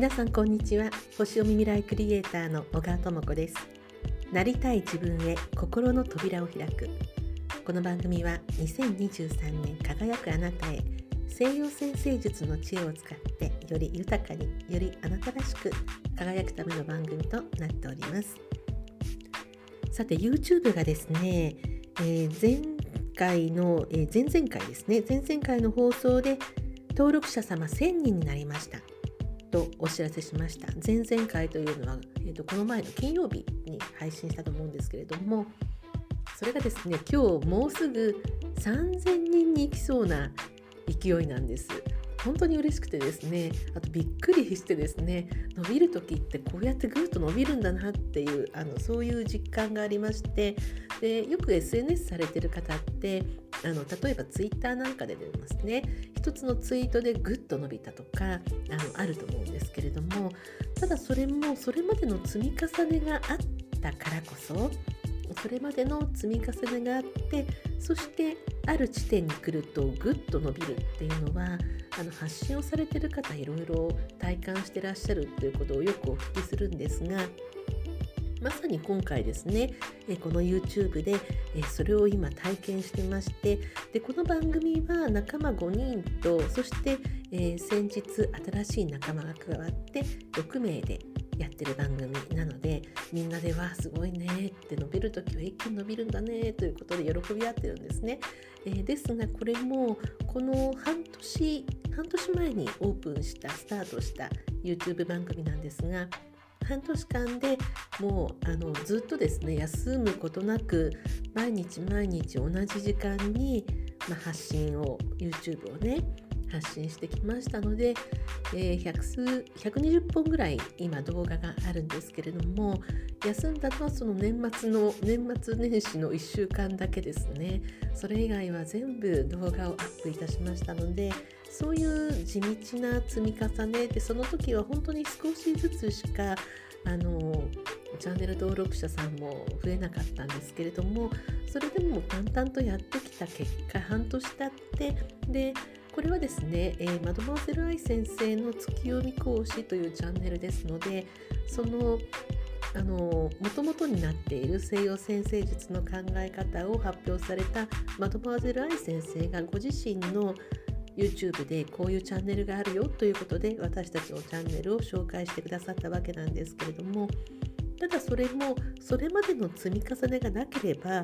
皆さんこんにちは。星読み未来クリエイターの小川智子です。なりたい自分へ心の扉を開く。この番組は2023年輝くあなたへ西洋先生術の知恵を使ってより豊かによりあなたらしく輝くための番組となっております。さて YouTube がですね、えー、前回の、えー、前々回ですね。前々回の放送で登録者様1000人になりました。とお知らせしました。前々回というのは、えーと、この前の金曜日に配信したと思うんですけれどもそれがですね今日もうすぐ3000人に行きそうな勢いなんです。本当に嬉しくてですねあとびっくりしてですね伸びる時ってこうやってぐっと伸びるんだなっていうあのそういう実感がありましてでよく SNS されてる方ってあの例えば Twitter なんかで出ますね。一つのツイートでぐっと伸びたとかあのあると思うんですけれどもただそれもそれまでの積み重ねがあったからこそそれまでの積み重ねがあってそしてある地点に来るとぐっと伸びるっていうのはあの発信をされてる方いろいろ体感してらっしゃるっていうことをよくお聞きするんですがまさに今回ですね、この YouTube で、それを今体験してましてでこの番組は仲間5人とそして、先日新しい仲間が加わって6名でやってる番組なのでみんなではすごいねって伸びる時は一気に伸びるんだねということで喜び合ってるんですね。えー、ですがこれもこの半年半年前にオープンしたスタートした YouTube 番組なんですが半年間でもうあのずっとですね休むことなく毎日毎日同じ時間に、まあ、発信を YouTube をね発信してきましたので、えー、100数120本ぐらい今動画があるんですけれども休んだのはその年末の年末年始の1週間だけですね。それ以外は全部動画をアップいたしましたのでそういう地道な積み重ねでその時は本当に少しずつしかあのチャンネル登録者さんも増えなかったんですけれどもそれでも淡々とやってきた結果半年経ってでこれはですね、えー、マドモーゼル愛先生の月読み講師というチャンネルですのでそのもともとになっている西洋先生術の考え方を発表されたマドモーゼル愛先生がご自身の YouTube でこういうチャンネルがあるよということで私たちのチャンネルを紹介してくださったわけなんですけれどもただそれもそれまでの積み重ねがなければ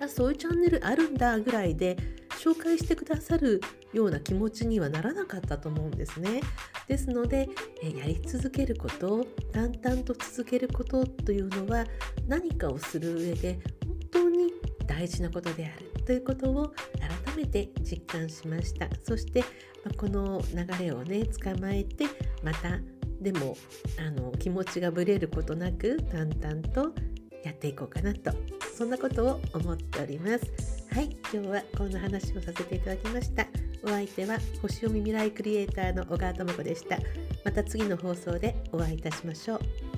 あそういうチャンネルあるんだぐらいで紹介してくださるような気持ちにはならなかったと思うんですね。ですので、えやり続けること淡々と続けることというのは何かをする上で本当に大事なことであるということを改めて実感しました。そして、まこの流れをね捕まえてまたでもあの気持ちがぶれることなく淡々とやっていこうかなとそんなことを思っております。はい今日はこんな話をさせていただきました。お相手は星読み未来クリエイターの小川智子でした。また次の放送でお会いいたしましょう。